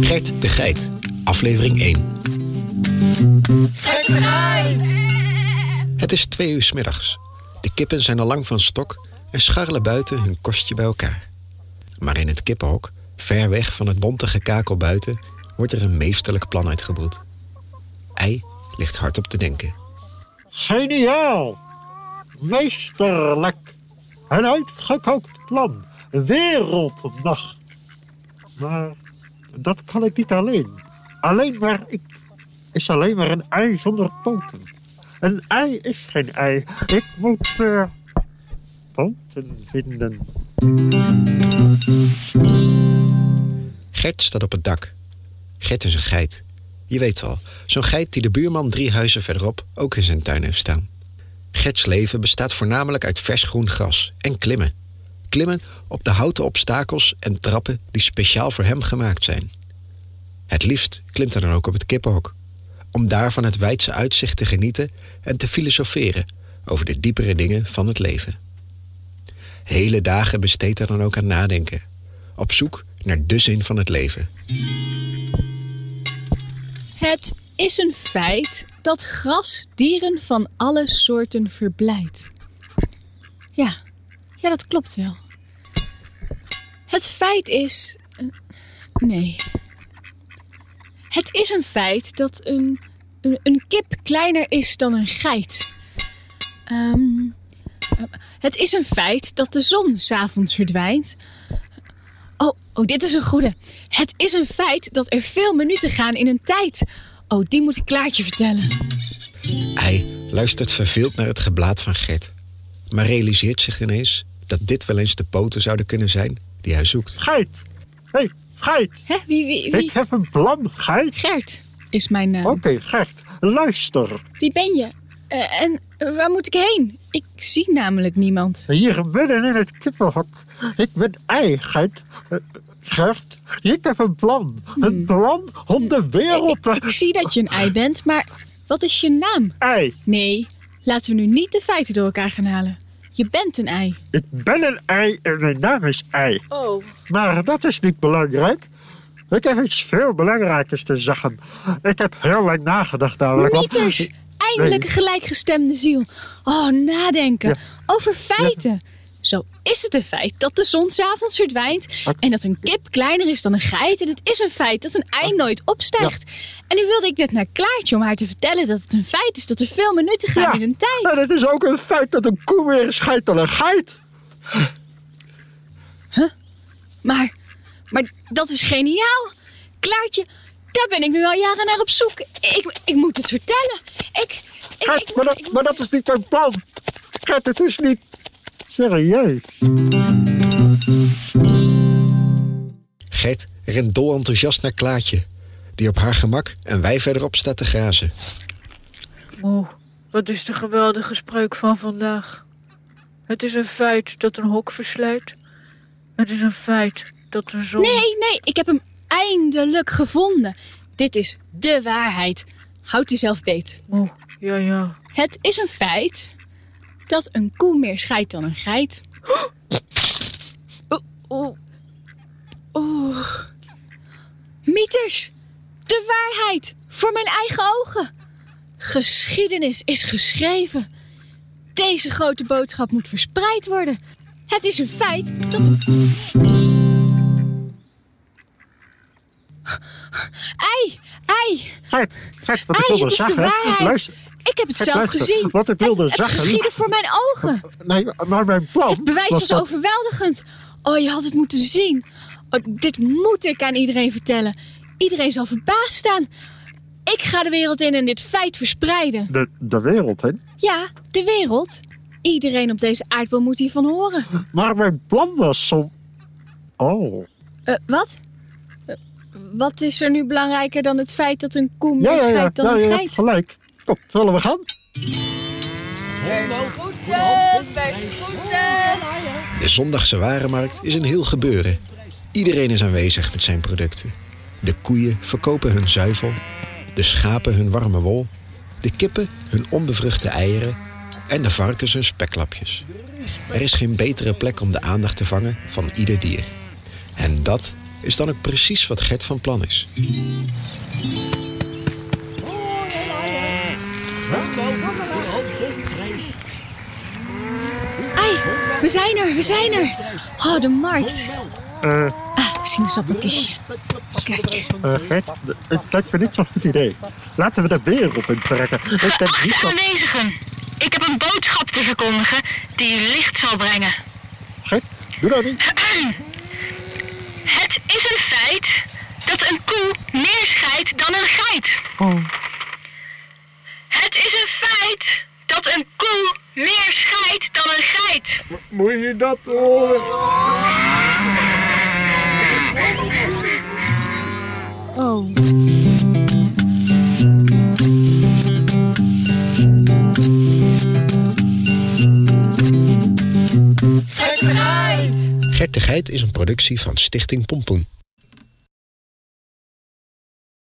Gert de Geit, aflevering 1. Het is twee uur 's middags. De kippen zijn al lang van stok en scharrelen buiten hun kostje bij elkaar. Maar in het kippenhok, ver weg van het bonte gekakel buiten, wordt er een meesterlijk plan uitgebroed. Ei ligt hard op te denken. Geniaal! Meesterlijk! Een uitgekookt plan. Wereldnacht. Maar dat kan ik niet alleen. Alleen maar ik is alleen maar een ei zonder poten. Een ei is geen ei. Ik moet eh, poten vinden. Gert staat op het dak. Gert is een geit. Je weet al, zo'n geit die de buurman drie huizen verderop ook in zijn tuin heeft staan. Gerts leven bestaat voornamelijk uit vers groen gras en klimmen. Klimmen op de houten obstakels en trappen die speciaal voor hem gemaakt zijn. Het liefst klimt hij dan ook op het kippenhok. Om daar van het wijdse uitzicht te genieten en te filosoferen over de diepere dingen van het leven. Hele dagen besteedt hij dan ook aan nadenken. Op zoek naar de zin van het leven. Het is een feit dat gras dieren van alle soorten verblijdt. Ja, ja, dat klopt wel. Het feit is. eh, nee. Het is een feit dat een, een, een kip kleiner is dan een geit. Ehm, eh, het is een feit dat de zon s'avonds verdwijnt. Oh, oh, dit is een goede. Het is een feit dat er veel minuten gaan in een tijd. Oh, die moet ik Klaartje vertellen. Ei luistert verveeld naar het geblaat van Gert, maar realiseert zich ineens dat dit wel eens de poten zouden kunnen zijn die hij zoekt. Geit! Hé, hey, Geit! Hè, wie, wie, wie? Ik heb een plan, Geit. Gert is mijn naam. Oké, Gert, luister. Wie ben je? Eh, en eh, waar moet ik heen? Ik zie namelijk niemand. Hier midden in het kippenhok. Ik ben ei. Eh, Gert, ik heb een plan. Een plan om de wereld Hmm. Ik, te... ik zie dat je een ei bent, maar wat is je naam? Ei, Nee, laten we nu niet de feiten door elkaar gaan halen. Je bent een ei. ik ben een ei en mijn naam is Ei. Oh. Maar dat is niet belangrijk. Ik heb iets veel belangrijkers te zeggen. Ik heb heel lang nagedacht namelijk. want-! Eindelijk een gelijkgestemde ziel. Oh, nadenken. Ja. Over feiten. Zo is het een feit dat de zon s'avonds verdwijnt en dat een kip kleiner is dan een geit. En het is een feit dat een ei nooit opstijgt. En nu wilde ik net naar Klaartje om haar te vertellen dat het een feit is dat er veel minuten gaan Ja. in een tijd. En het is ook een feit dat een koe meer scheidt dan een geit. Maar, maar dat is geniaal. Klaartje, daar ben ik nu al jaren naar op zoek. Ik, ik moet het vertellen. Ik, ik, Gert, ik- maar dat, ik- maar dat is niet mijn plan. Gert, het is niet serieus. Gert rent dol enthousiast naar Klaartje, die op haar gemak en wij verderop staat te grazen. Oh, wat is de geweldige spreuk van vandaag. Het is een feit dat een hok verslijt. Het is een feit dat de zon... Nee, nee, ik heb hem eindelijk gevonden. Dit is de waarheid. Houd jezelf beet. Oh, ja, ja. Het is een feit dat een koe meer scheidt dan een geit. Oeh, oeh. Oeh. Mieters, de waarheid voor mijn eigen ogen. Geschiedenis is geschreven. Deze grote boodschap moet verspreid worden. Het is een feit dat Gert, Gert, wat ik wilde het is de zeggen. waarheid. Luister, Ik heb het Gert, zelf luister. gezien. Wat ik wilde het, het zeggen- geschiedde voor mijn ogen. nee, maar mijn plan Het bewijs was, overweldigend. Oh, je had het moeten zien. Oh, dit moet ik aan iedereen vertellen. Iedereen zal verbaasd staan. Ik ga de wereld in en dit feit verspreiden. De, de wereld, hè? Ja, de wereld. Iedereen op deze aardbol moet hiervan horen. Maar mijn plan was zo... Oh. Eh, wat? Wat is er nu belangrijker dan het feit dat een koe meer Ja, ja, ja. dan ja een je geit? hebt gelijk. Kom, zullen we gaan? De zondagse warenmarkt is een heel gebeuren. Iedereen is aanwezig met zijn producten. De koeien verkopen hun zuivel, de schapen hun warme wol, de kippen hun onbevruchte eieren en de varkens hun speklapjes. Er is geen betere plek om de aandacht te vangen van ieder dier. En dat is dan ook precies wat Gert van plan is. Ai, we zijn er, we zijn er. Oh, de markt. Eh, Ah, sinaasappelkistje. Kijk. eh, Gert, het lijkt me niet zo'n goed idee. Laten we de wereld. Ik denk Wacht, niet dat... aanwezigen. Ik heb een boodschap te verkondigen die licht zal brengen. Gert, doe dat niet. Het is een feit dat een koe meer scheidt dan een geit. Oh, Het is een feit dat een koe meer scheidt dan een geit. moet je dat horen? Oh. Gert de Geit is een productie van Stichting Pompoen.